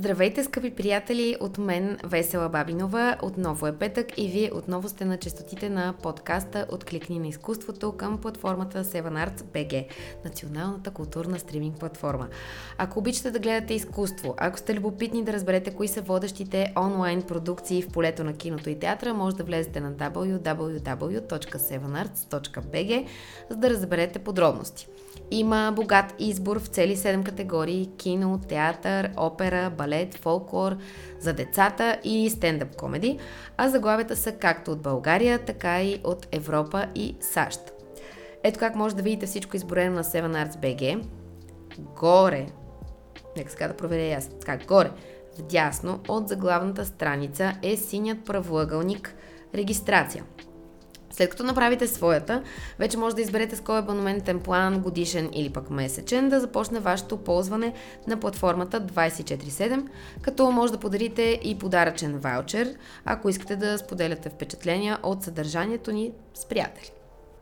Здравейте, скъпи приятели! От мен Весела Бабинова. Отново е петък и вие отново сте на частотите на подкаста Откликни на изкуството към платформата Seven Arts BG, националната културна стриминг платформа. Ако обичате да гледате изкуство, ако сте любопитни да разберете кои са водещите онлайн продукции в полето на киното и театра, може да влезете на www.sevenarts.bg, за да разберете подробности. Има богат избор в цели 7 категории кино, театър, опера, балет, фолклор, за децата и стендъп комеди, а заглавията са както от България, така и от Европа и САЩ. Ето как може да видите всичко изборено на 7 Arts BG. Горе, нека сега да проверя аз, така, горе, вдясно от заглавната страница е синият правоъгълник. Регистрация – след като направите своята, вече може да изберете с кой абонаментен план, годишен или пък месечен, да започне вашето ползване на платформата 24-7, като може да подарите и подаръчен ваучер, ако искате да споделяте впечатления от съдържанието ни с приятели.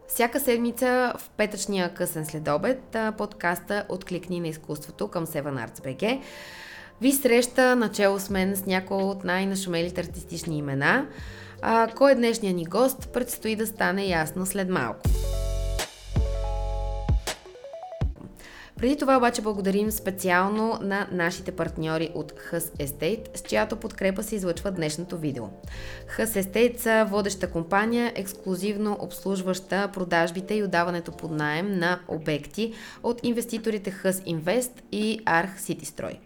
Всяка седмица в петъчния късен следобед подкаста Откликни на изкуството към Seven Arts BG ви среща начало с мен с някои от най-нашумелите артистични имена – а, кой е днешния ни гост, предстои да стане ясно след малко. Преди това обаче благодарим специално на нашите партньори от Hus Estate, с чиято подкрепа се излъчва днешното видео. Hus Estate са водеща компания, ексклюзивно обслужваща продажбите и отдаването под найем на обекти от инвеститорите Hus Invest и Arch City Строй.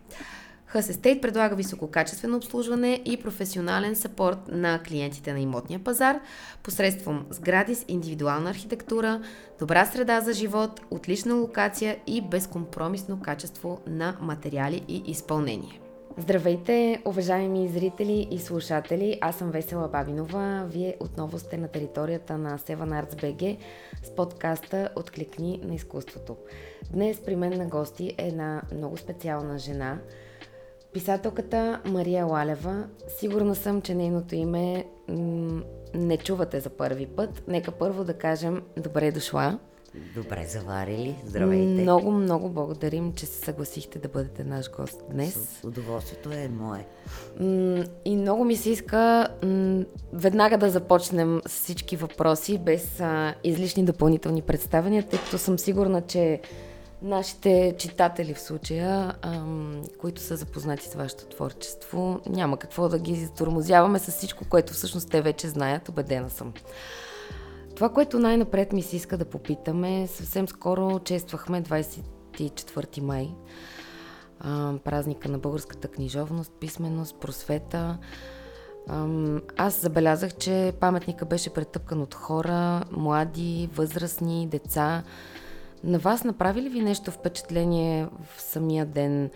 Hus Estate предлага висококачествено обслужване и професионален сапорт на клиентите на имотния пазар посредством сгради с индивидуална архитектура, добра среда за живот, отлична локация и безкомпромисно качество на материали и изпълнение. Здравейте, уважаеми зрители и слушатели! Аз съм Весела Бабинова. Вие отново сте на територията на Seven Arts BG с подкаста Откликни на изкуството. Днес при мен на гости е една много специална жена – Писателката Мария Лалева, сигурна съм, че нейното име м- не чувате за първи път. Нека първо да кажем добре дошла. Добре заварили. Здравейте. Много, много благодарим, че се съгласихте да бъдете наш гост днес. С удоволствието е мое. И много ми се иска веднага да започнем с всички въпроси, без излишни допълнителни представения, тъй като съм сигурна, че нашите читатели в случая, ам, които са запознати с вашето творчество, няма какво да ги затормозяваме с всичко, което всъщност те вече знаят, убедена съм. Това, което най-напред ми се иска да попитаме, съвсем скоро чествахме 24 май, ам, празника на българската книжовност, писменост, просвета. Аз забелязах, че паметника беше претъпкан от хора, млади, възрастни, деца, на вас направи ли ви нещо впечатление в самия ден?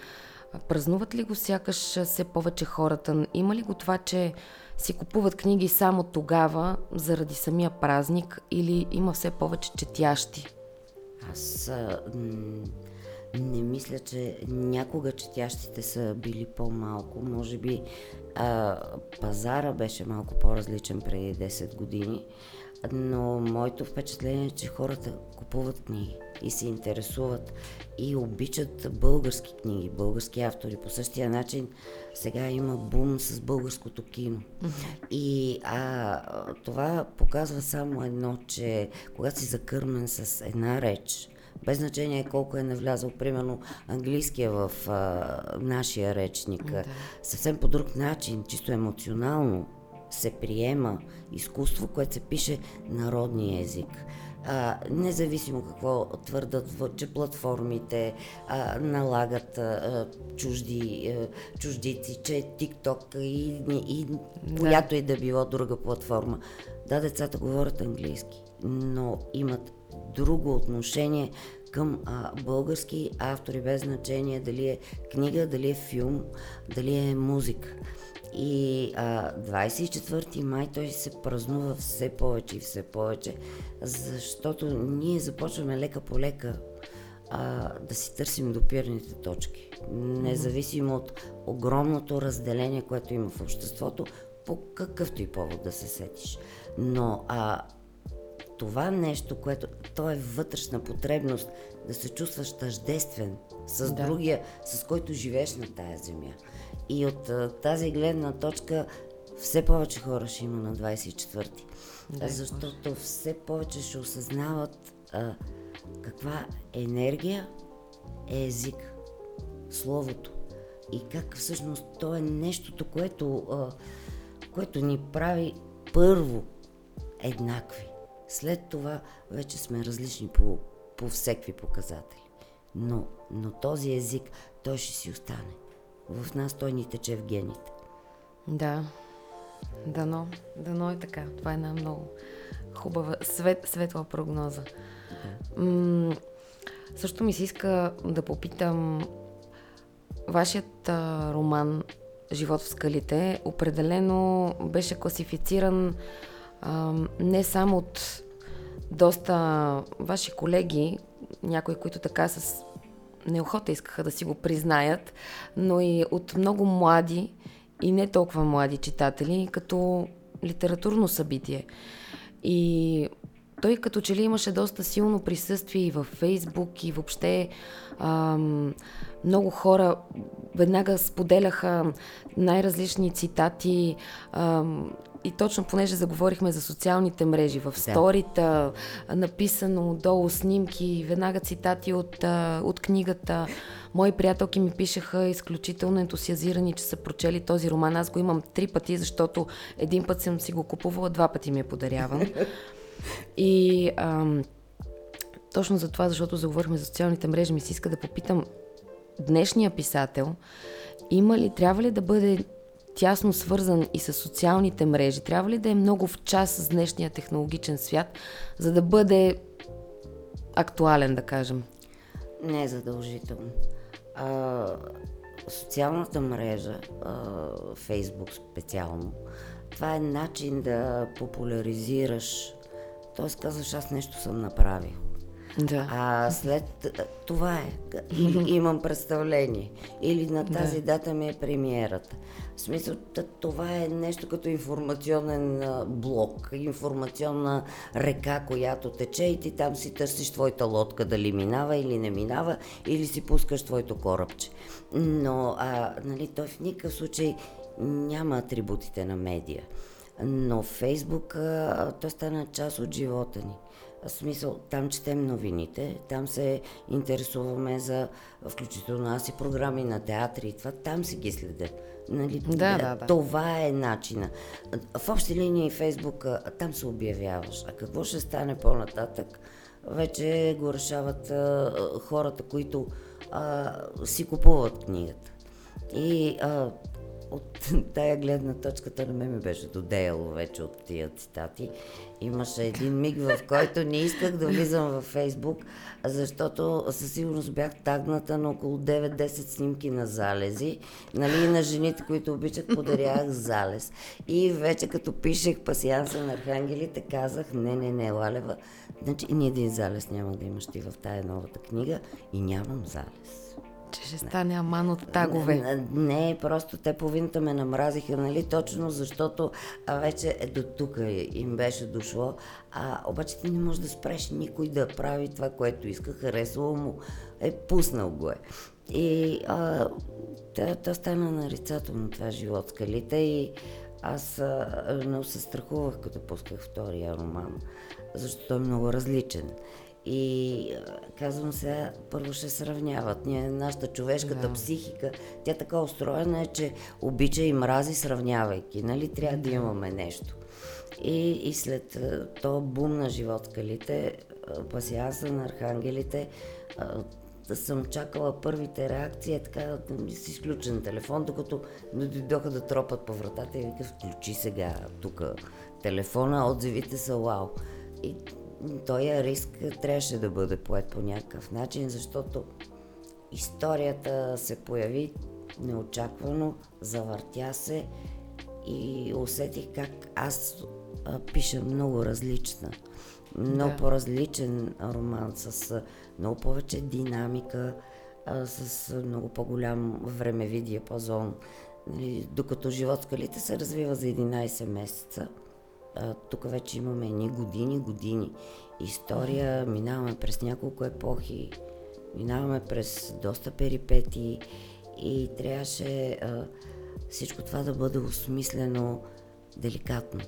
Празнуват ли го сякаш все повече хората? Има ли го това, че си купуват книги само тогава, заради самия празник, или има все повече четящи? Аз а, не мисля, че някога четящите са били по-малко. Може би а, пазара беше малко по-различен преди 10 години, но моето впечатление е, че хората купуват книги и се интересуват и обичат български книги, български автори. По същия начин сега има бум с българското кино. И а, това показва само едно, че когато си закърмен с една реч, без значение колко е навлязал, примерно, английския в а, нашия речник, mm-hmm. съвсем по друг начин, чисто емоционално се приема изкуство, което се пише народния език а, независимо какво твърдат, че платформите а, налагат а, чужди, а, чуждици, че TikTok и, и да. която и да било друга платформа. Да, децата говорят английски, но имат друго отношение към а, български автори, без значение дали е книга, дали е филм, дали е музика. И а, 24 май той се празнува все повече и все повече, защото ние започваме лека по лека а, да си търсим допирните точки. Независимо от огромното разделение, което има в обществото, по какъвто и повод да се сетиш. Но а, това нещо, което то е вътрешна потребност да се чувстваш тъждествен с да. другия, с който живееш на тая земя. И от тази гледна точка все повече хора ще има на 24-ти. Да, защото все повече ще осъзнават а, каква енергия е език, словото. И как всъщност то е нещото, което, а, което ни прави първо еднакви. След това вече сме различни по, по всеки показатели. Но, но този език, той ще си остане. В нас той ни тече в гените. Да, дано, дано е така. Това е една много хубава, свет, светла прогноза. Да. М- също ми се иска да попитам, вашият а, роман Живот в скалите определено беше класифициран а, не само от доста ваши колеги, някои, които така с неохота искаха да си го признаят, но и от много млади и не толкова млади читатели, като литературно събитие. И той като че ли имаше доста силно присъствие и във Фейсбук и въобще ам, много хора веднага споделяха най-различни цитати ам, и точно понеже заговорихме за социалните мрежи, в сторита, да. написано долу снимки, веднага цитати от, от книгата. Мои приятелки ми пишеха изключително ентусиазирани, че са прочели този роман. Аз го имам три пъти, защото един път съм си го купувала, два пъти ми е подаряван. И ам, точно за това, защото заговорихме за социалните мрежи, ми се иска да попитам днешния писател, има ли, трябва ли да бъде тясно свързан и с социалните мрежи? Трябва ли да е много в час с днешния технологичен свят, за да бъде актуален, да кажем? Не е задължително. А, социалната мрежа, Фейсбук специално, това е начин да популяризираш. Тоест казваш, аз нещо съм направил. Да. А след това е. Имам представление. Или на тази да. дата ми е премиерата. В смисъл, това е нещо като информационен блок, информационна река, която тече и ти там си търсиш твоята лодка дали минава или не минава, или си пускаш твоето корабче. Но, а, нали, той в никакъв случай няма атрибутите на медия. Но Фейсбук, той стана част от живота ни. В смисъл, там четем новините, там се интересуваме за, включително аз и програми на театри и това, там си ги следя. Нали, да, да, да. Това е начина. В общи линии Фейсбук, там се обявяваш. А какво ще стане по-нататък? Вече го решават а, хората, които а, си купуват книгата. И а, от тая гледна точката на мен ми беше додеяло вече от тия цитати. Имаше един миг, в който не исках да влизам във Фейсбук, защото със сигурност бях тагната на около 9-10 снимки на залези. Нали, на жените, които обичат, подарях залез. И вече като пишех пасианса на архангелите, казах, не, не, не, Лалева, значи ни един залез няма да имаш ти в тая новата книга и нямам залез че ще стане аман от тагове. Не, просто те половината ме намразиха, нали, точно защото а вече е до тук им беше дошло. А обаче ти не можеш да спреш никой да прави това, което иска, харесало му, е пуснал го е. И а, то стана нарицателно това живот скалите и аз а, се страхувах, като пусках втория роман, защото той е много различен. И казвам сега, първо ще сравняват. Ние, нашата човешката да. психика, тя така устроена е, че обича и мрази сравнявайки. Нали? Трябва да имаме нещо. И, и след то бум на живот скалите, пасианса на архангелите, да съм чакала първите реакции, е така с изключен телефон, докато дойдоха да тропат по вратата и вика, включи сега тук телефона, отзивите са вау. И този риск трябваше да бъде поет по някакъв начин, защото историята се появи неочаквано, завъртя се и усетих как аз пиша много различна. Много да. по-различен роман, с много повече динамика, с много по-голям времеви диапазон. Нали, докато живот скалите се развива за 11 месеца тук вече имаме едни години, години история, минаваме през няколко епохи, минаваме през доста перипети и трябваше а, всичко това да бъде осмислено деликатно.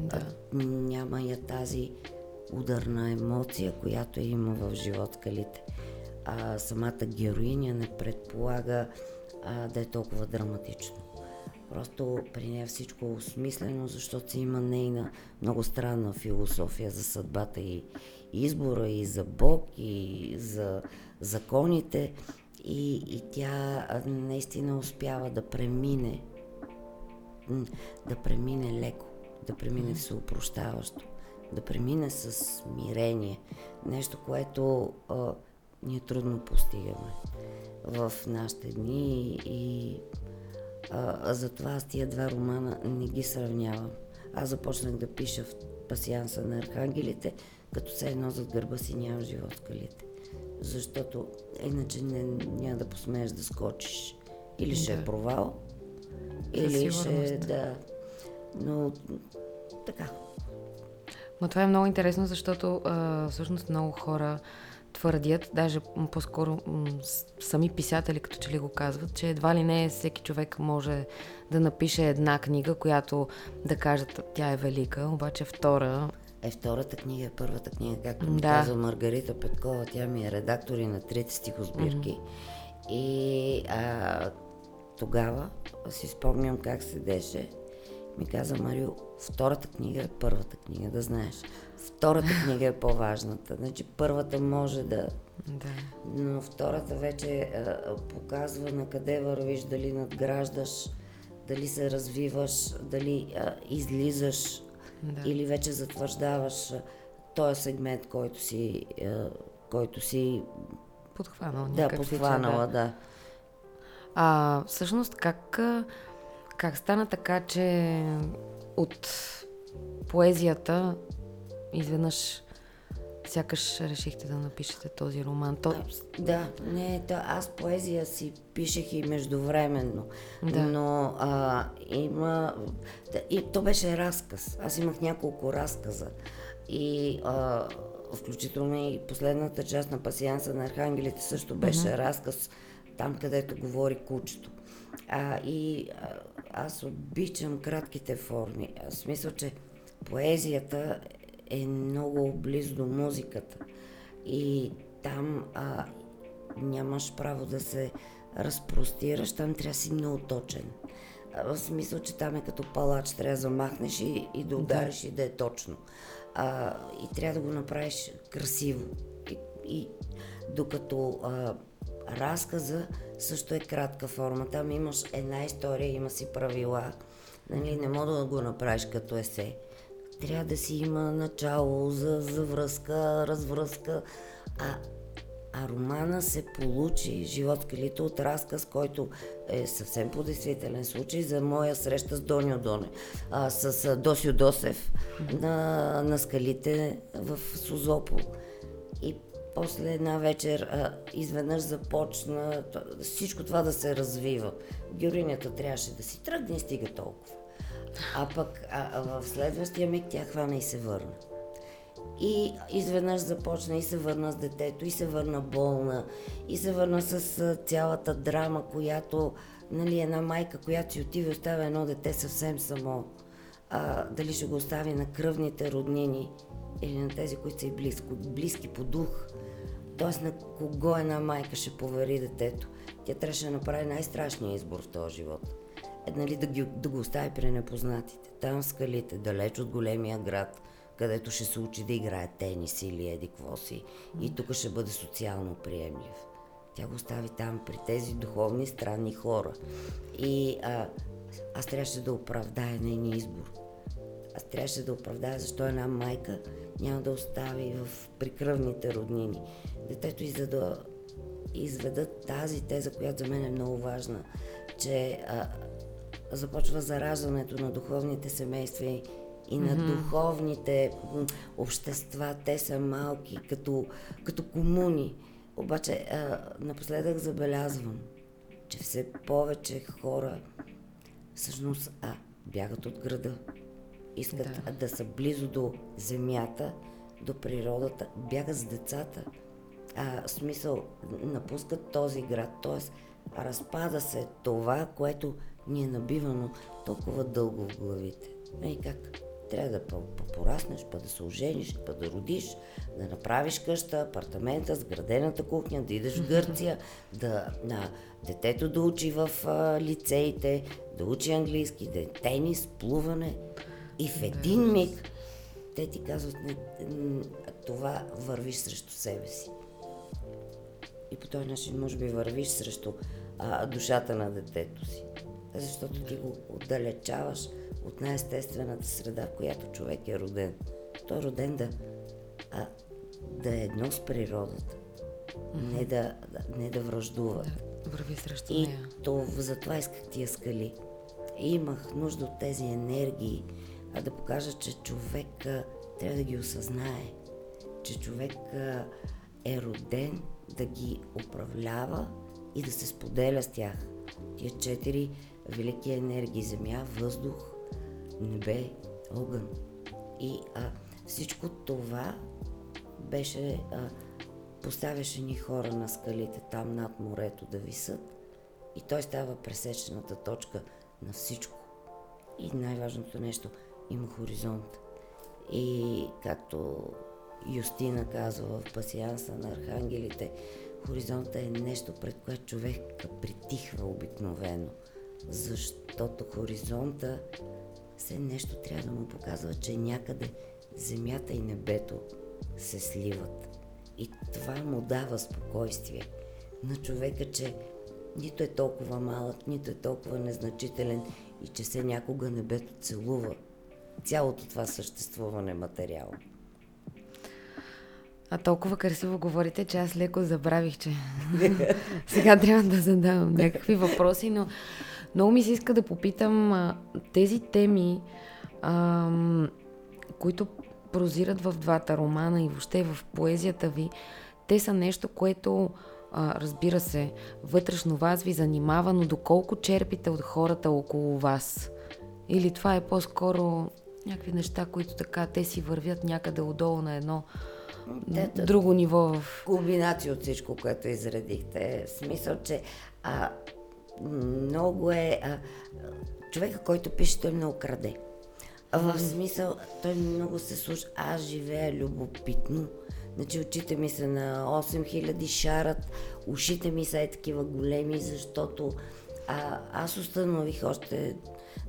Да. Няма я тази ударна емоция, която е има в живот скалите. А самата героиня не предполага а, да е толкова драматично. Просто при нея всичко е осмислено, защото си има нейна много странна философия за съдбата и избора, и за Бог, и за законите. И, и тя наистина успява да премине, да премине леко, да премине всеопрощаващо, да премине с смирение. Нещо, което а, ние трудно постигаме в нашите дни и а, затова аз тия два романа не ги сравнявам. Аз започнах да пиша в пасианса на архангелите, като се едно зад гърба си нямам живот скалите. Защото иначе не, няма да посмееш да скочиш. Или да. ще е провал, или ще... Да. Но така. Но това е много интересно, защото а, всъщност много хора твърдят, даже по-скоро сами писатели като че ли го казват, че едва ли не всеки човек може да напише една книга, която да кажат тя е велика, обаче втора... Е, втората книга е първата книга, както ми да. казва Маргарита Петкова, тя ми е редактор и на трите стихосбирки. Mm-hmm. И а, тогава си спомням как седеше, ми каза Марио, втората книга е първата книга, да знаеш втората книга е по-важната. Значи първата може да... Да. Но втората вече а, показва на къде вървиш, дали надграждаш, дали се развиваш, дали а, излизаш да. или вече затвърждаваш този сегмент, който си, а, който си подхванала. Да, подхванала, да. да. А всъщност как, как стана така, че от поезията изведнъж сякаш решихте да напишете този роман. То... Да, не, то аз поезия си пишех и междувременно. Да. Но а, има... Да, и то беше разказ. Аз имах няколко разказа. И а, включително и последната част на пасианса на архангелите също беше mm-hmm. разказ там, където говори кучето. А, и а, аз обичам кратките форми. Аз мисля, че поезията е много близо до музиката. И там а, нямаш право да се разпростираш, там трябва да си много точен. В смисъл, че там е като палач, трябва да замахнеш и, и да удариш да. и да е точно. А, и трябва да го направиш красиво. И, и докато а, разказа също е кратка форма. Там имаш една история, има си правила. Нали, не мога да го направиш като есе трябва да си има начало за, за връзка, развръзка. А, а романа се получи, Живот скалите от разказ, който е съвсем по действителен случай за моя среща с Донио Доне, а, с а, Досио Досев на, на скалите в Сузопол. И после една вечер а, изведнъж започна всичко това да се развива. Героинята трябваше да си тръгне и стига толкова. А пък а, а в следващия миг тя хвана и се върна. И изведнъж започна и се върна с детето, и се върна болна, и се върна с цялата драма, която, нали, една майка, която си отива и оставя едно дете съвсем само. А, дали ще го остави на кръвните роднини или на тези, които са и близко, близки по дух. Тоест на кого една майка ще повери детето. Тя трябваше да направи най-страшния избор в този живот нали, да, ги, да го остави при непознатите. Там в скалите, далеч от големия град, където ще се учи да играе тенис или еди какво си. И тук ще бъде социално приемлив. Тя го остави там при тези духовни странни хора. И а, аз трябваше да оправдая нейния избор. Аз трябваше да оправдая защо една майка няма да остави в прикръвните роднини детето и за да изведат тази теза, която за мен е много важна, че а, започва зараждането на духовните семейства и, и на mm-hmm. духовните общества. Те са малки, като, като комуни. Обаче а, напоследък забелязвам, че все повече хора всъщност а, бягат от града. Искат да. да са близо до земята, до природата, бягат с децата. А, смисъл, напускат този град, т.е. разпада се това, което ни е набивано толкова дълго в главите. И как? Трябва да пораснеш, па да се ожениш, па да родиш, да направиш къща, апартамента, сградената кухня, да идеш в Гърция, да, на, детето да учи в а, лицеите, да учи английски, да е тенис, плуване. И в един миг те ти казват, не, това вървиш срещу себе си. И по този начин може би вървиш срещу а, душата на детето си. Защото ти го отдалечаваш от най-естествената среда, в която човек е роден. Той е роден да, а, да е едно с природата, mm-hmm. не, да, не да връждува. Да върви срещу и нея. То, затова исках тия скали. И имах нужда от тези енергии, а да покажа, че човек трябва да ги осъзнае, че човек е роден да ги управлява и да се споделя с тях. Тия четири велики енергии земя, въздух, небе, огън. И а, всичко това беше, а, поставяше ни хора на скалите там над морето да висат и той става пресечената точка на всичко. И най-важното нещо, има хоризонт. И както Юстина казва в пасианса на архангелите, хоризонта е нещо, пред което човек притихва обикновено. Защото хоризонта все нещо трябва да му показва, че някъде земята и небето се сливат. И това му дава спокойствие на човека, че нито е толкова малък, нито е толкова незначителен и че се някога небето целува цялото това съществуване материално. А толкова красиво говорите, че аз леко забравих, че сега трябва да задавам някакви въпроси, но много ми се иска да попитам а, тези теми, а, които прозират в двата романа и въобще в поезията ви, те са нещо, което, а, разбира се, вътрешно вас ви занимава, но доколко черпите от хората около вас? Или това е по-скоро някакви неща, които така те си вървят някъде отдолу на едно Дето, друго ниво в... Комбинация от всичко, което изредихте. Смисъл, че а, много е... А, човека, който пише, той много краде. В смисъл, той много се слуша. Аз живея любопитно. Значи очите ми са на 8000 шарат, ушите ми са е такива големи, защото а, аз установих още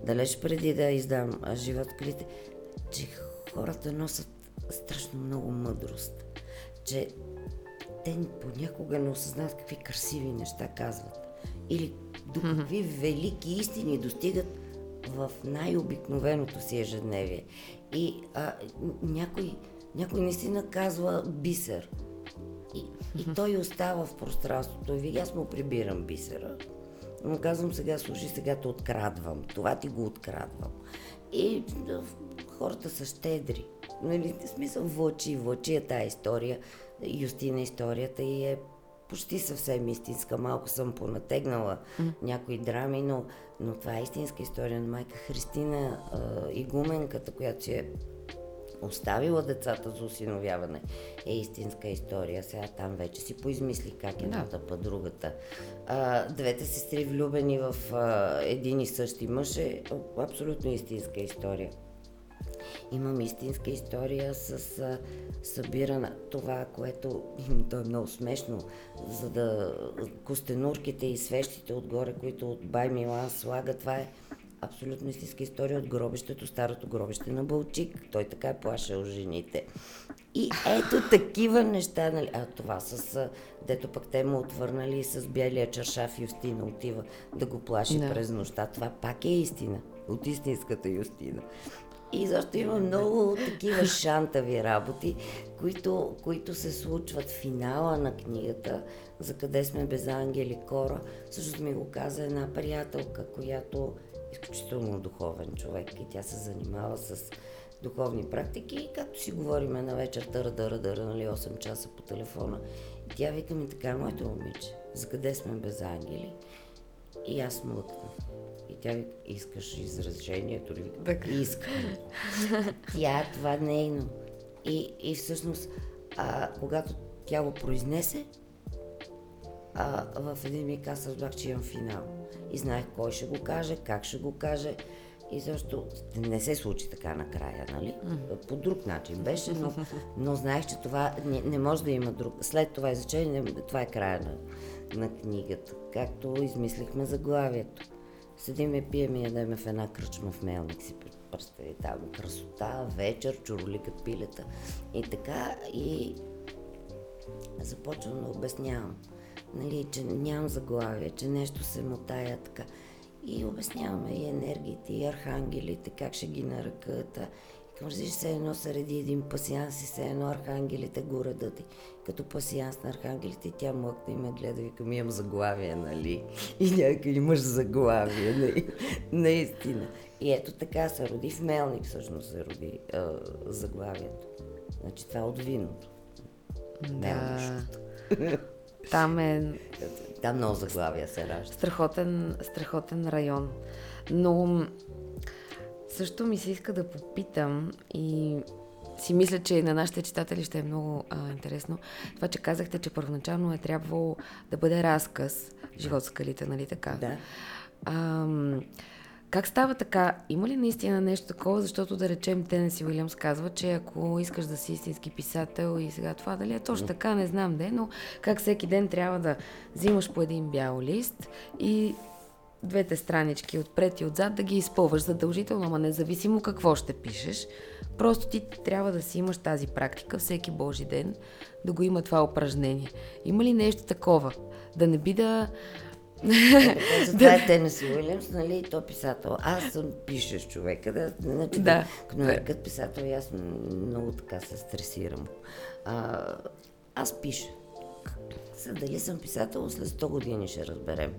далеч преди да издам живот клите, че хората носят страшно много мъдрост. Че те понякога не осъзнават какви красиви неща казват. Или до какви велики истини достигат в най-обикновеното си ежедневие. И а, някой, някой наистина казва бисер. И, и той остава в пространството. И аз му прибирам бисера. Но казвам сега, слушай, сега те открадвам. Това ти го открадвам. И да, хората са щедри. Нали, в смисъл влъчи, влъчи е тази история. Юстина историята и е почти съвсем истинска. Малко съм понатегнала mm. някои драми, но, но това е истинска история на майка Христина, а, игуменката, която си е оставила децата за осиновяване, е истинска история. Сега там вече си поизмисли как едната да. па другата. А, двете сестри влюбени в а, един и същи мъж е абсолютно истинска история. Имам истинска история с а, събирана това, което то е много смешно, за да костенурките и свещите отгоре, които от Бай Милан слага, това е абсолютно истинска история от гробището, старото гробище на Бълчик. Той така е плашал жените. И ето такива неща, нали? А това с, дето пък те му отвърнали с бялия чаршаф Юстина отива да го плаши да. през нощта. Това пак е истина. От истинската Юстина. И защо има много такива шантави работи, които, които се случват в финала на книгата, за къде сме без ангели Кора. Също ми го каза една приятелка, която изключително духовен човек и тя се занимава с духовни практики и както си говориме на вечер, търа, дъра, дъра, нали, 8 часа по телефона. И тя вика ми така, моето момиче, за къде сме без ангели? И аз млъкна. Тя искаш изражението ли? Так. Искам. тя, това нейно. И, и всъщност, а, когато тя го произнесе, а, в един миг аз разбрах, че имам финал. и знаех кой ще го каже, как ще го каже. И защо не се случи така накрая, нали? По друг начин беше, но, но знаех, че това не, не може да има друг. След това изречение, това е края на, на книгата. Както измислихме заглавието. Седиме, пием и ядеме в една кръчма в Мелник си представи там красота, вечер, чуроликат пилета и така и започвам да обяснявам, нали, че нямам заглавие, че нещо се мотая така. И обясняваме и енергиите, и архангелите, как ще ги наръкат. И към се едно среди един пасианс и се едно архангелите го редат. И като пасианс на архангелите, тя млъкна и ме гледа, викам, имам заглавие, нали? И някакъв имаш заглавие, нали? Наистина. И ето така се роди в Мелник, всъщност се роди а, заглавието. Значи това е от виното. Да. Там е... Там много заглавия се ражда. Страхотен, страхотен район. Но също ми се иска да попитам и си мисля, че на нашите читатели ще е много а, интересно. Това, че казахте, че първоначално е трябвало да бъде разказ Живот скалите, нали така? Да. А, как става така? Има ли наистина нещо такова? Защото да речем Тенеси Уилямс казва, че ако искаш да си истински писател и сега това дали е точно така, не знам де, но как всеки ден трябва да взимаш по един бял лист и двете странички отпред и отзад да ги изпълваш задължително, ама независимо какво ще пишеш. Просто ти трябва да си имаш тази практика всеки Божи ден, да го има това упражнение. Има ли нещо такова? Да не би да това е Тенеси Уилямс, нали, и то писател. Аз съм пишеш човека, да, значи, да. като нарекат писател, аз много така се стресирам. А, аз пиша. Дали съм писател, след 100 години ще разберем.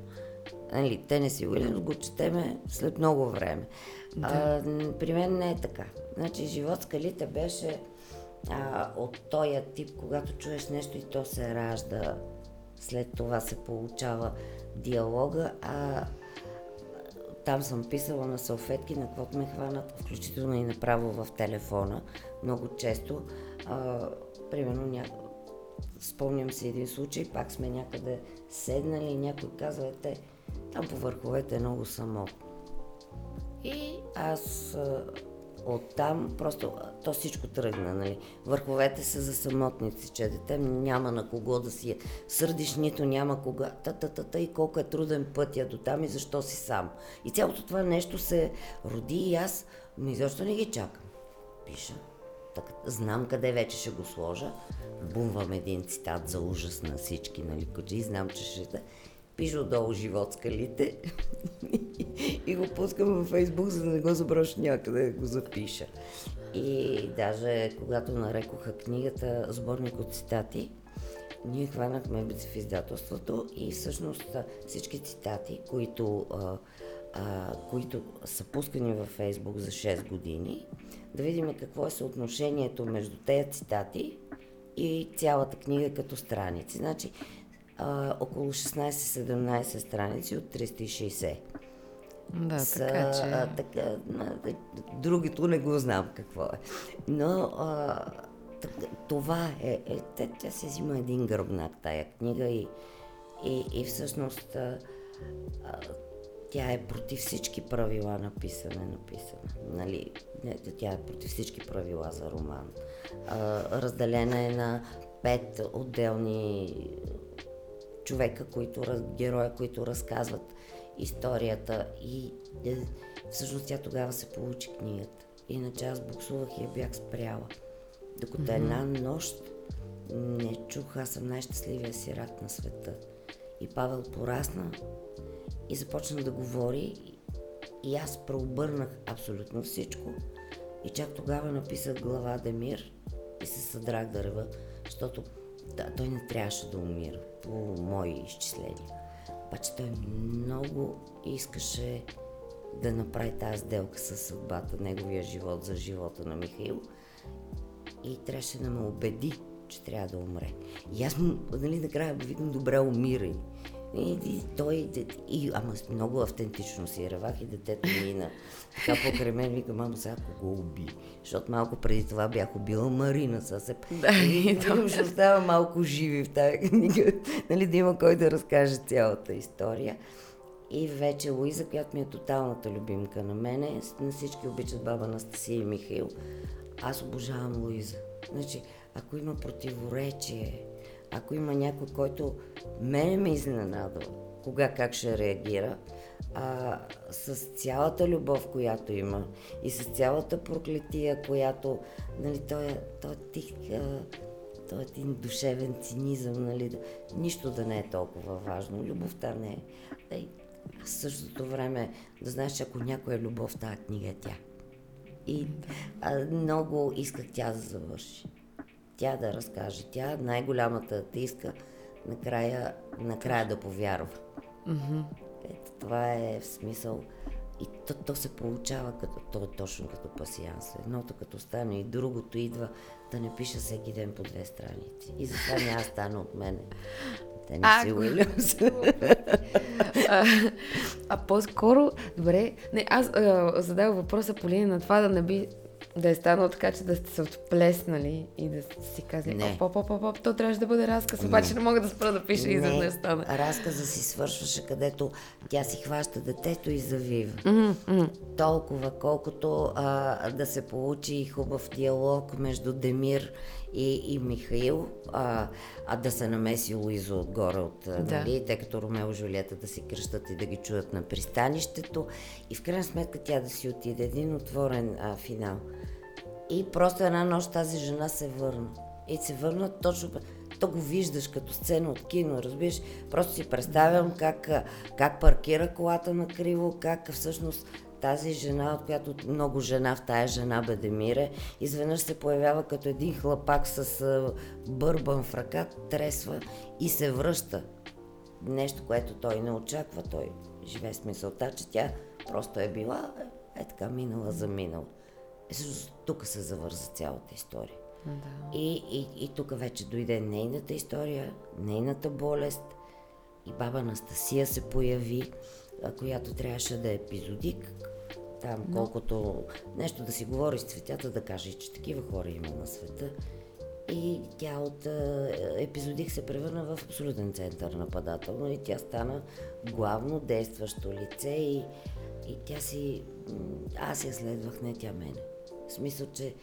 Нали, Тенеси Уилямс го четеме след много време. Да. А, при мен не е така. Значи, живот скалите беше а, от този тип, когато чуеш нещо и то се ражда, след това се получава диалога, а там съм писала на салфетки, на каквото ме хванат, включително и направо в телефона, много често. А, примерно, ня... спомням си един случай, пак сме някъде седнали и някой казва, те, там по върховете е много самотно. И аз оттам просто то всичко тръгна, нали. Върховете са за самотници, че дете няма на кого да си сърдиш, нито няма кога, та, та, та, та, и колко е труден пътя до там и защо си сам. И цялото това нещо се роди и аз ми защо не ги чакам. Пиша. Так, знам къде вече ще го сложа. Бумвам един цитат за ужас на всички, нали, коджи, знам, че ще пиша отдолу живот скалите и го пускам във Фейсбук, за да не го заброша някъде да го запиша. И даже когато нарекоха книгата сборник от цитати, ние хванахме в издателството и всъщност всички цитати, които, а, а, които са пускани във Фейсбук за 6 години, да видим какво е съотношението между тези цитати и цялата книга като страници. Значи, а, около 16-17 страници от 360. Да, са, така че... А, така, другото не го знам какво е. Но а, това е, е тя, тя се взима един гръбнак тая книга и, и, и всъщност а, а, тя е против всички правила на писане, написана. Нали, тя е против всички правила за роман. А, разделена е на пет отделни човека, които, героя, които разказват историята и е, всъщност тя тогава се получи книгата. Иначе аз буксувах и я бях спряла. Докато mm-hmm. една нощ не чух, аз съм най-щастливия сирак на света. И Павел порасна и започна да говори и аз преобърнах абсолютно всичко. И чак тогава написах глава Демир и се съдрах да рева, защото да, той не трябваше да умира по мои изчисления. Обаче той много искаше да направи тази сделка с съдбата, неговия живот за живота на Михаил и трябваше да ме убеди, че трябва да умре. И аз нали, накрая го видим добре умирай. И, и той, и, ама много автентично си ревах и детето мина. Така покрай мен вика, мамо, сега го уби. Защото малко преди това бях убила Марина. Сега се... Да, и то. ще остава малко живи в тази книга. нали, да има кой да разкаже цялата история. И вече Луиза, която ми е тоталната любимка на мене, на всички обичат баба Анастасия и Михаил. Аз обожавам Луиза. Значи, ако има противоречие, ако има някой, който мене ме изненадва, кога как ще реагира, а, с цялата любов, която има и с цялата проклетия, която, нали, той е, той е тих, а, той е един душевен цинизъм, нали, нищо да не е толкова важно, любовта не е. И в същото време да знаеш, че ако някоя е любов, тази книга е тя. И а, много исках тя да завърши. Тя да разкаже. Тя най-голямата те иска накрая, накрая да повярва. Mm-hmm. Ето, това е в смисъл. И то, то се получава като, то е точно като пасианс. Едното като стане и другото идва да не пиша всеки ден по две страници. И затова няма стане от мене. Те не си Уилямс. а, а по-скоро, добре, не, аз задавам въпроса по линия на това да не би да е станало така, че да сте се отплеснали и да си казали, не. оп, оп, оп, оп, то трябваше да бъде разказ, не. обаче не мога да спра да пиша и изведнъж стана. разказа си свършваше, където тя си хваща детето и завива. Mm-hmm. Толкова, колкото а, да се получи хубав диалог между Демир и, и Михаил, а, а да се намеси Луизо отгоре от, да. нали, тъй като Ромео и Жулиета да си кръщат и да ги чуят на пристанището и в крайна сметка тя да си отиде един отворен а, финал. И просто една нощ тази жена се върна. И се върна точно то го виждаш като сцена от кино, разбираш? Просто си представям как, как паркира колата на криво, как всъщност тази жена, от която много жена в тая жена Бедемире, изведнъж се появява като един хлапак с бърбан в ръка, тресва и се връща. Нещо, което той не очаква, той живее с мисълта, че тя просто е била е така минала за минала. Е, тук се завърза цялата история. Да. И, и, и тук вече дойде нейната история, нейната болест и баба Анастасия се появи, която трябваше да е епизодик, там Но... колкото нещо да си говори с цветята, да каже, че такива хора има на света. И тя от епизодик се превърна в абсолютен център нападателно и тя стана главно действащо лице и, и тя си... Аз я следвах, не тя мене. В смисъл, че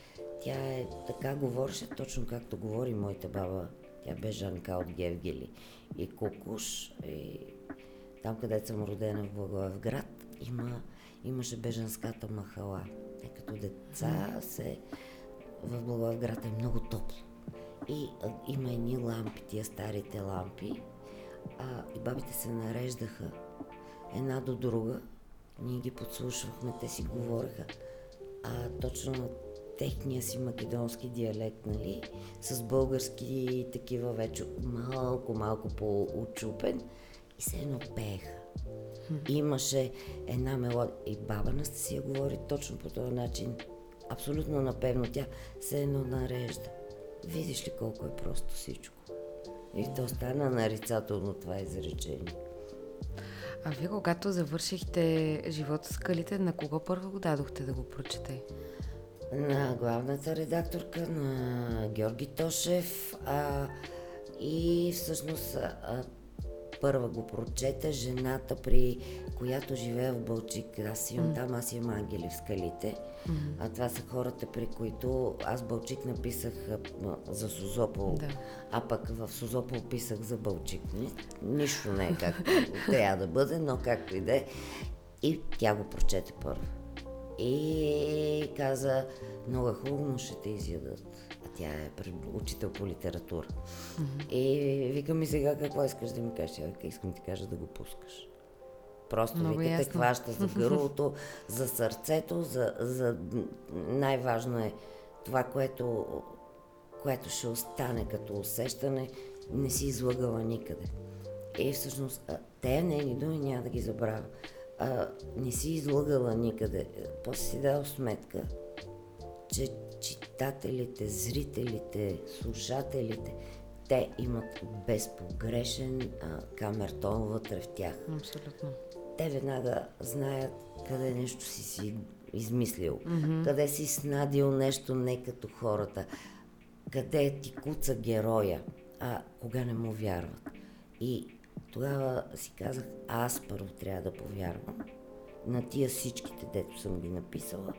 тя е така говореше, точно както говори моята баба. Тя бе Жанка от Гевгели и Кукуш. И там, където съм родена в Благоевград, има имаше беженската махала. Те като деца се в Благоевград е много топло. И а, има едни лампи, тия старите лампи, а, и бабите се нареждаха една до друга. Ние ги подслушвахме, те си говореха. А точно на техния си македонски диалект, нали, с български такива вече малко, малко по-учупен и се едно пееха. Имаше една мелодия. И баба Настасия говори точно по този начин. Абсолютно напевно. Тя се едно нарежда. Видиш ли колко е просто всичко. И то стана нарицателно това изречение. А вие когато завършихте живота с скалите, на кого първо го дадохте да го прочете? На главната редакторка, на Георги Тошев а, и всъщност а, първа го прочета, жената, при която живее в Бълчик. Аз имам mm. там, аз имам ангели в скалите. Mm. А това са хората, при които аз Бълчик написах за Созопол, да. а пък в Созопол писах за Бълчик. Нищо не е както трябва да бъде, но както и да е. И тя го прочете първо. И каза, много хубаво, но ще те изядат тя е учител по литература. Mm-hmm. И вика ми сега какво искаш да ми кажеш? Тя вика, искам ти кажа да го пускаш. Просто Много вика, те хваща за гърлото, за сърцето, за, за... най-важно е това, което, което ще остане като усещане, не си излагала никъде. И всъщност те нейни думи няма да ги забравя. А, не си излагала никъде. После си дал сметка, че читателите, зрителите, слушателите, те имат безпогрешен а, камертон вътре в тях. Абсолютно. Те веднага знаят къде нещо си си измислил, mm-hmm. къде си снадил нещо не като хората, къде ти куца героя, а кога не му вярват. И тогава си казах, аз първо трябва да повярвам на тия всичките, дето съм ги написала,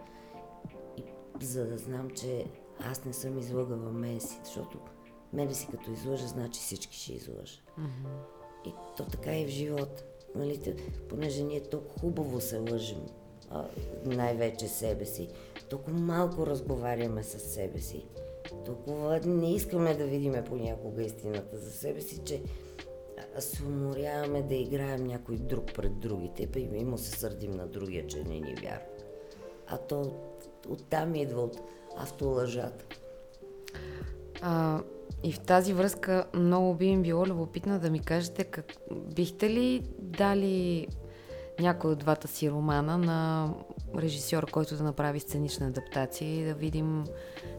за да знам, че аз не съм излъгала мен си, защото мене си като излъжа, значи всички ще излъжа. Mm-hmm. И то така и в живота. Нали, понеже ние толкова хубаво се лъжим, а, най-вече себе си, толкова малко разговаряме с себе си, толкова не искаме да видиме понякога истината за себе си, че се уморяваме да играем някой друг пред другите и му се сърдим на другия, че не ни вярва. А то оттам идва от автолъжата. А, и в тази връзка много би им било любопитно да ми кажете как бихте ли дали някой от двата си романа на режисьор, който да направи сценична адаптация и да видим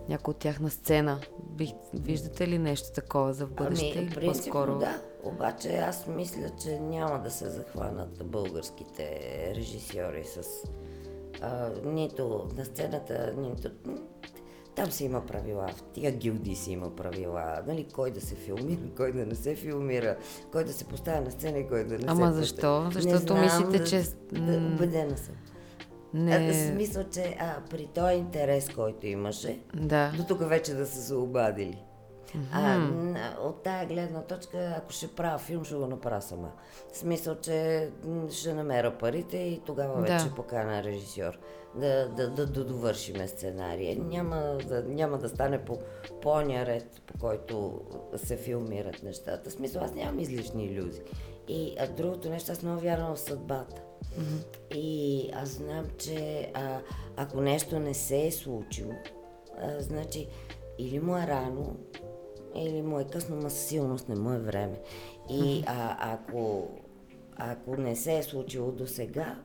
някой от тях на сцена. Бих, виждате ли нещо такова за в бъдеще? Ами, принципно, по-скоро? да. Обаче аз мисля, че няма да се захванат българските режисьори с а, нито на сцената, нито там си има правила, в тия гилди си има правила, нали, кой да се филмира, кой да не се филмира, кой да се поставя на сцена и кой да не Ама се защо? Защото мислите, да, че... Да, убедена съм. Не... А, смисъл, че а, при този интерес, който имаше, да. до тук вече да са се обадили. Mm-hmm. А, от тая гледна точка, ако ще правя филм, ще го направя сама. В смисъл, че ще намеря парите и тогава да. вече покана режисьор да, да, да, да довършиме сценария. Няма да, няма да стане по поня ред, по който се филмират нещата. В смисъл, аз нямам излишни иллюзии. И а другото нещо, аз много вярвам в съдбата. Mm-hmm. И аз знам, че а, ако нещо не се е случило, а, значи или му е рано, или му е късно, но със сигурност не му е време. И а, ако, ако не се е случило до сега,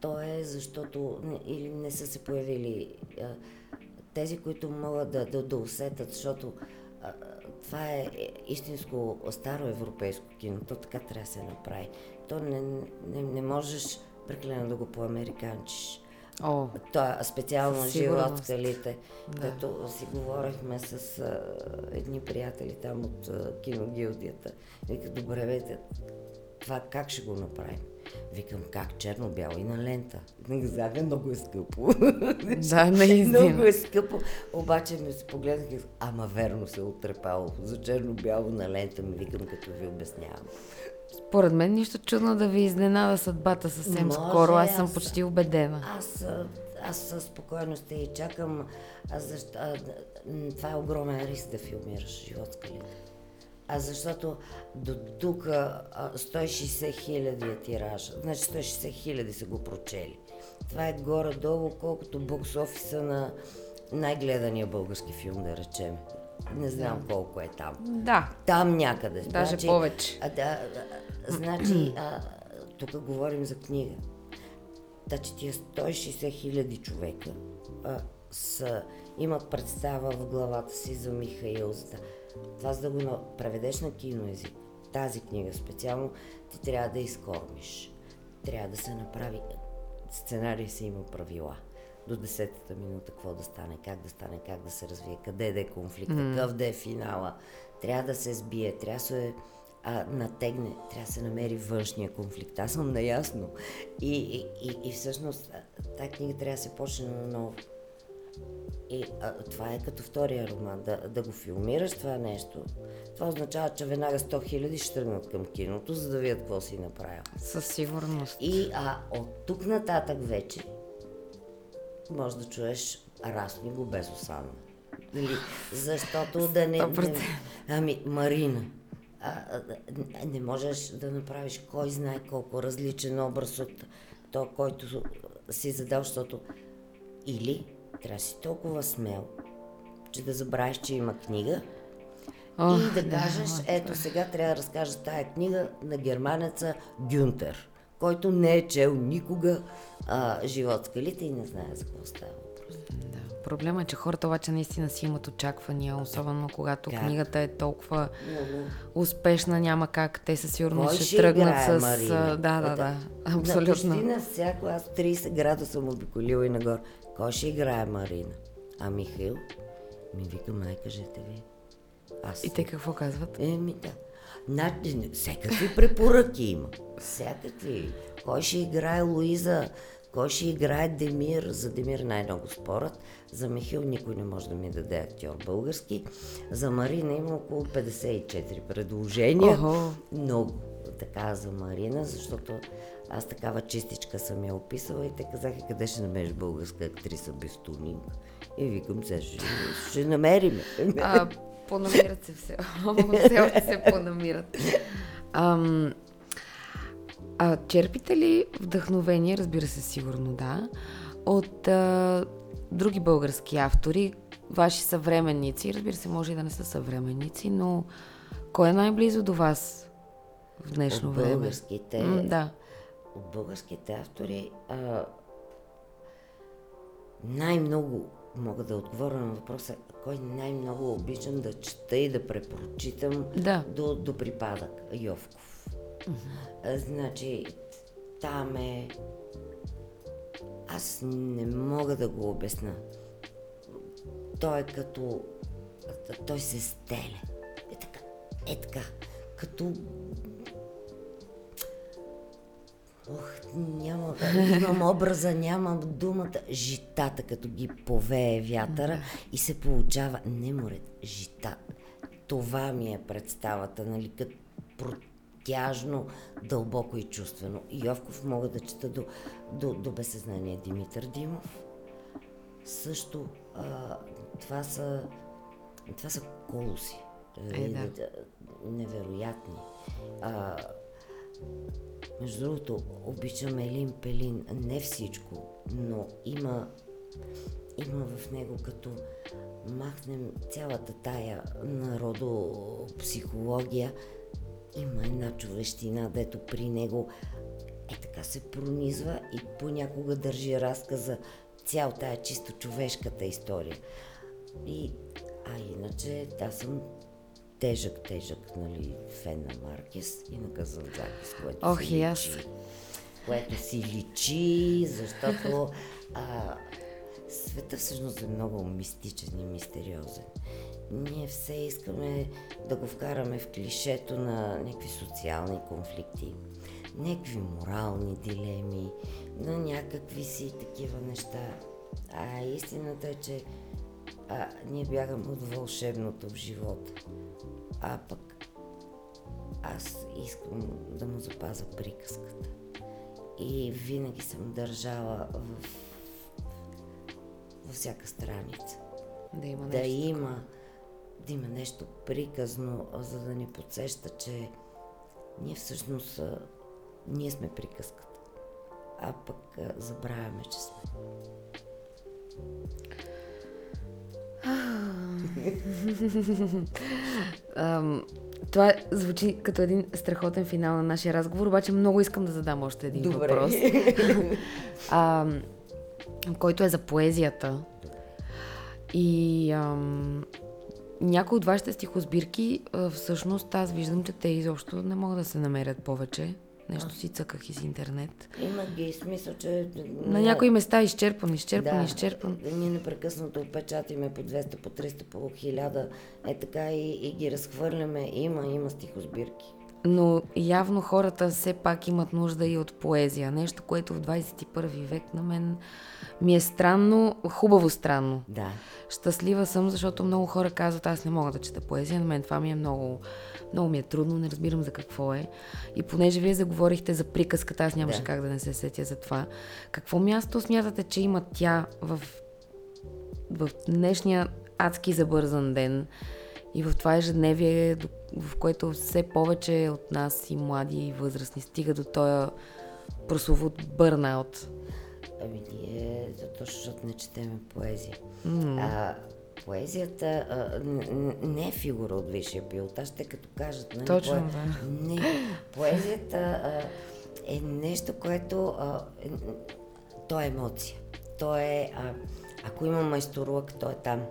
то е защото или не са се появили а, тези, които могат да, да, да усетят, защото а, това е истинско старо европейско кино. То така трябва да се направи. То не, не, не можеш прекалено да го поамериканчиш. О, Това специално живот в скалите. Да. Като си говорихме с а, едни приятели там от а, киногилдията. Вика, добре, бе, това как ще го направим? Викам, как черно-бяло и на лента. Зага много е скъпо. Да, наистина. много е скъпо. Обаче ми се погледнах и ама верно се е отрепало. За черно-бяло на лента ми викам, като ви обяснявам. Според мен нищо чудно да ви изненада съдбата съвсем Може, скоро. Аз съм аз, почти убедена. Аз, аз спокойно ще и чакам. А защо, а, това е огромен риск да филмираш живот с калите. А защото до тук 160 хиляди е тираж. Значи 160 хиляди са го прочели. Това е горе-долу, колкото бокс офиса на най-гледания български филм, да речем. Не знам колко е там. Да. Там някъде. Даже значи, повече. А, да, значи, а, тук говорим за книга. Значи тия 160 хиляди човека а, са, имат представа в главата си за Михаил. За, това за да го преведеш на киноезик, тази книга специално, ти трябва да изкормиш. Трябва да се направи. Сценарий си има правила. До 10-та минута какво да стане, как да стане, как да се развие, къде да е конфликт, mm. какъв да е финала. Трябва да се сбие, трябва да се а, натегне, трябва да се намери външния конфликт. Аз съм наясно. И, и, и, и всъщност тази книга трябва да се почне на ново. И а, това е като втория роман. Да, да го филмираш това нещо, това означава, че веднага 100 хиляди ще тръгнат към киното, за да видят какво си направил. Със сигурност. И а, от тук нататък вече може да чуеш Расни го без осанна. Нали? Защото да не, не... Ами, Марина. А, а, не можеш да направиш кой знае колко различен образ от то, който си задал, защото или трябва да си толкова смел, че да забравиш, че има книга О, и да, кажеш, да, ето сега трябва да разкажа тая книга на германеца Гюнтер, който не е чел никога а, живот скалите и не знае за какво става. Да. Проблема е, че хората обаче наистина си имат очаквания, особено когато как? книгата е толкова Много. успешна, няма как. Те със сигурност ще, ще тръгнат с... Марина? Да, да, да. Абсолютно. На на всяко, аз 30 града съм обиколила и нагоре. Кой ще играе Марина? А Михаил? Ми вика, май, кажете ви. Аз. И те какво казват? Еми, да. На, всякакви препоръки има. Всякакви. Кой ще играе Луиза? Кой ще играе Демир? За Демир най-много спорът. За Михил никой не може да ми даде актьор български. За Марина има около 54 предложения. Охо. Много така за Марина, защото аз такава чистичка съм я описала и те казаха къде ще намериш българска актриса без тунинг. И викам, сега ще, ще намерим. А, понамират се все. все още се понамират. Ам, а черпите ли вдъхновение, разбира се, сигурно да, от а, други български автори, ваши съвременници, разбира се, може и да не са съвременници, но кой е най-близо до вас в днешно От време? българските, М, да. от българските автори а, най-много мога да отговоря на въпроса, кой най-много обичам да чета и да препрочитам Да. до, до припадък. Йовков. Значи, там е... Аз не мога да го обясна. Той е като... Той се стеля. Е така. Е така. Като Ох, няма, имам образа, нямам думата. Житата, като ги повее вятъра и се получава, не море, жита. Това ми е представата, нали, като протяжно, дълбоко и чувствено. И Йовков мога да чета до, до, до безсъзнание Димитър Димов. Също а, това са това са колоси. Е, да. Невероятни. А, между другото, обичам Елин Пелин. Не всичко, но има, има в него като махнем цялата тая народопсихология, има една човещина, дето при него е така се пронизва и понякога държи разказа цял тая чисто човешката история. И, а иначе, аз съм тежък, тежък, нали, фен на Маркес и на Казанзакис, което Ох, си и аз. личи. Което си личи, защото а, света всъщност е много мистичен и мистериозен. Ние все искаме да го вкараме в клишето на някакви социални конфликти, някакви морални дилеми, на някакви си такива неща. А истината е, че а, ние бягаме от вълшебното в живота. А пък аз искам да му запазя приказката. И винаги съм държала в, във всяка страница. Да има Да нещо. има, да има нещо приказно, за да ни подсеща, че ние всъщност ние сме приказката. А пък забравяме, че сме. Това звучи като един страхотен финал на нашия разговор, обаче много искам да задам още един Добре. въпрос, ам, който е за поезията. И ам, някои от вашите стихосбирки, а, всъщност аз виждам, че те изобщо не могат да се намерят повече. Нещо си цъках из интернет. Има ги смисъл, че... На някои места изчерпан, изчерпан, да, изчерпан. Ние непрекъснато печатиме по 200, по 300, по 1000. Е така и, и ги разхвърляме. Има, има стихосбирки. Но явно хората все пак имат нужда и от поезия. Нещо, което в 21 век на мен ми е странно, хубаво странно. Да. Щастлива съм, защото много хора казват, аз не мога да чета поезия, на мен това ми е много, много ми е трудно, не разбирам за какво е. И понеже вие заговорихте за приказката, аз нямаше Да. как да не се сетя за това. Какво място смятате, че има тя в, в днешния адски забързан ден и в това ежедневие, в което все повече от нас и млади и възрастни стига до този прословут бърнаут? Ами ние, точно защото не четеме поезия. А, поезията а, не е фигура от висшия пилотаж, те като кажат, нали? Точно, пое- да. Не, поезията а, е нещо, което а, е, то е емоция. То е, а, ако има майсторлък, то е там.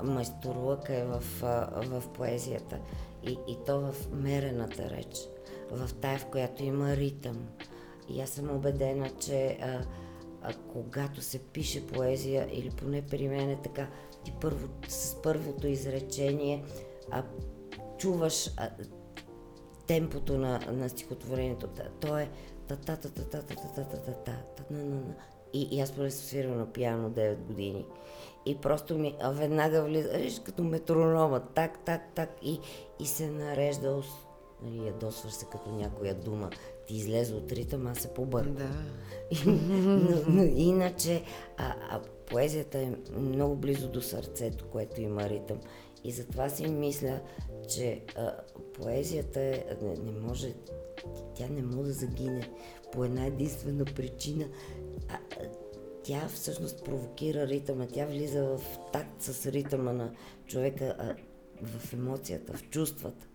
А, Майсторлък е в, в поезията. И, и то в мерената реч. В тая, в която има ритъм. И аз съм убедена, че а, а, когато се пише поезия, или поне при мен е така, ти първо, с първото изречение а, чуваш а, темпото на, на стихотворението. То е та та та та та та та та та та та на и, и аз първо свирам на пиано 9 години. И просто ми а веднага влиза, виж, като метронома, так, так, так, и, и се нарежда, нали, ядосваш се като някоя дума, ти излезе от ритъм, аз се побъркам. Да. но, но, иначе, а, а поезията е много близо до сърцето, което има ритъм. И затова си мисля, че а, поезията е, не, не може, тя не може да загине по една единствена причина. А, тя всъщност провокира ритъма, тя влиза в такт с ритъма на човека, а, в емоцията, в чувствата.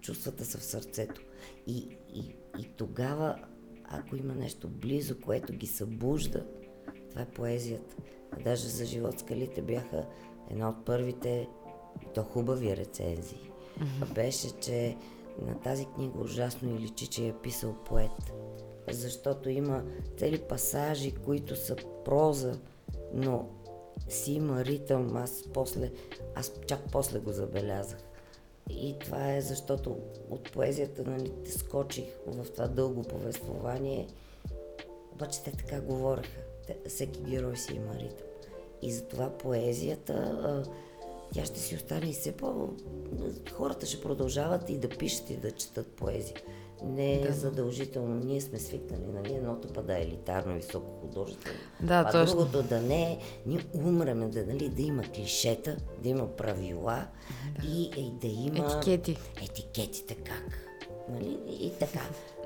Чувствата са в сърцето. И, и, и тогава, ако има нещо близо, което ги събужда, това е поезията. Даже за живот скалите бяха една от първите то хубави рецензии. Mm-hmm. Беше, че на тази книга ужасно и личи, че е писал поет. Защото има цели пасажи, които са проза, но си има ритъм. Аз после, аз чак после го забелязах. И това е защото от поезията нали, скочих в това дълго повествование. Обаче те така говореха. Те, всеки герой си има ритъм. И затова поезията, тя ще си остане и все по... Хората ще продължават и да пишат и да четат поезия. Не е да. задължително. Ние сме свикнали, нали, едното па да е елитарно, високо художествено. Да, а точно. другото да не е. Ние умреме да, нали, да има клишета, да има правила да. И, и да има... Етикети. Етикетите как. Нали? И така,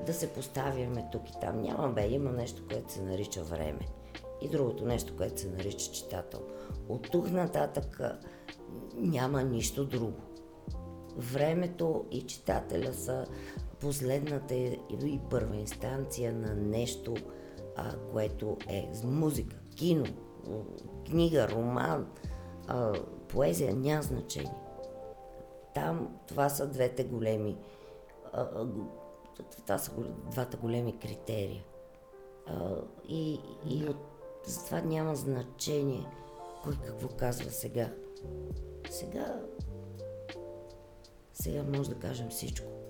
да се поставяме тук и там. Няма бе, има нещо, което се нарича време. И другото нещо, което се нарича читател. От тук нататък няма нищо друго. Времето и читателя са последната и първа инстанция на нещо, а, което е музика, кино, книга, роман, а, поезия, няма значение. Там това са двете големи, а, това са двата големи критерия. А, и, и от това няма значение кой какво казва сега. Сега, сега може да кажем всичко.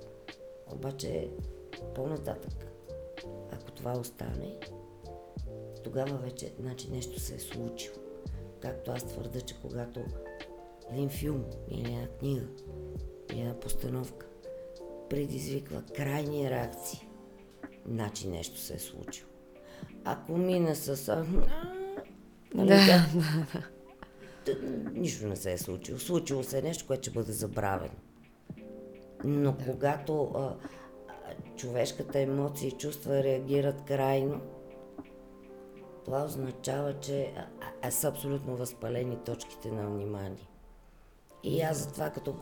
Обаче по-нататък, ако това остане, тогава вече значи нещо се е случило. Както аз твърда, че когато един филм или една книга или една постановка предизвиква крайни реакции, значи нещо се е случило. Ако мина с... Нали, да, да, да нищо не се е случило. Случило се е нещо, което ще бъде забравено. Но да. когато а, човешката емоция и чувства реагират крайно, това означава, че а, а, са абсолютно възпалени точките на внимание. И аз затова, като,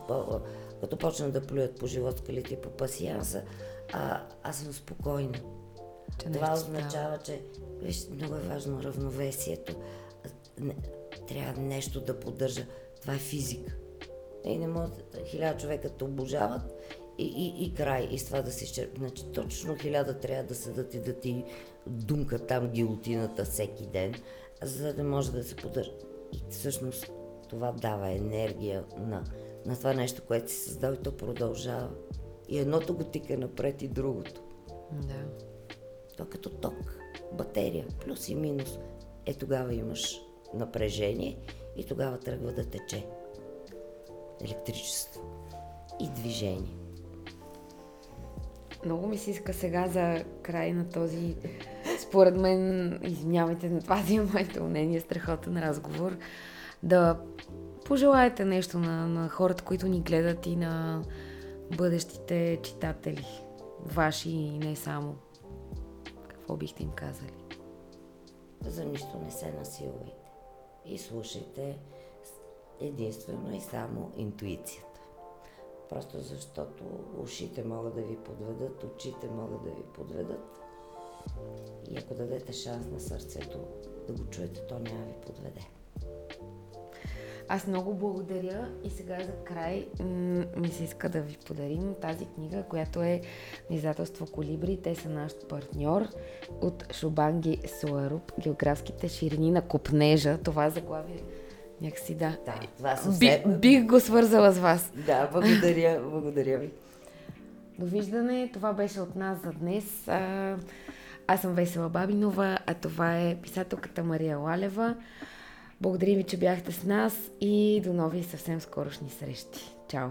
като почна да плюят по живот скалите и по пасианса, а, аз съм спокойна. Че това означава, че виж, много е важно равновесието трябва нещо да поддържа. Това е физика. И не може хиляда човека те обожават и, и, и край. И с това да се изчерпи. Значи точно хиляда трябва да седат и да ти думка там гилотината всеки ден, за да може да се поддържа. И всъщност това дава енергия на, на това нещо, което си създал и то продължава. И едното го тика напред и другото. Да. То като ток, батерия, плюс и минус. Е тогава имаш напрежение и тогава тръгва да тече електричество и движение. Много ми се иска сега за край на този, според мен, извинявайте на това си моето мнение, страхотен разговор, да пожелаете нещо на, на хората, които ни гледат и на бъдещите читатели, ваши и не само. Какво бихте им казали? За нищо не се насилвайте и слушайте единствено и само интуицията. Просто защото ушите могат да ви подведат, очите могат да ви подведат. И ако дадете шанс на сърцето да го чуете, то няма ви подведе. Аз много благодаря и сега за край ми се иска да ви подарим тази книга, която е издателство Колибри. Те са наш партньор от Шубанги Суаруб, географските ширини на Копнежа. Това заглавие някакси да. Да, това съвсем... Би, бих го свързала с вас. Да, благодаря, благодаря ви. Довиждане. Това беше от нас за днес. А, аз съм Весела Бабинова, а това е писателката Мария Лалева. Благодарим ви, че бяхте с нас и до нови съвсем скорошни срещи. Чао!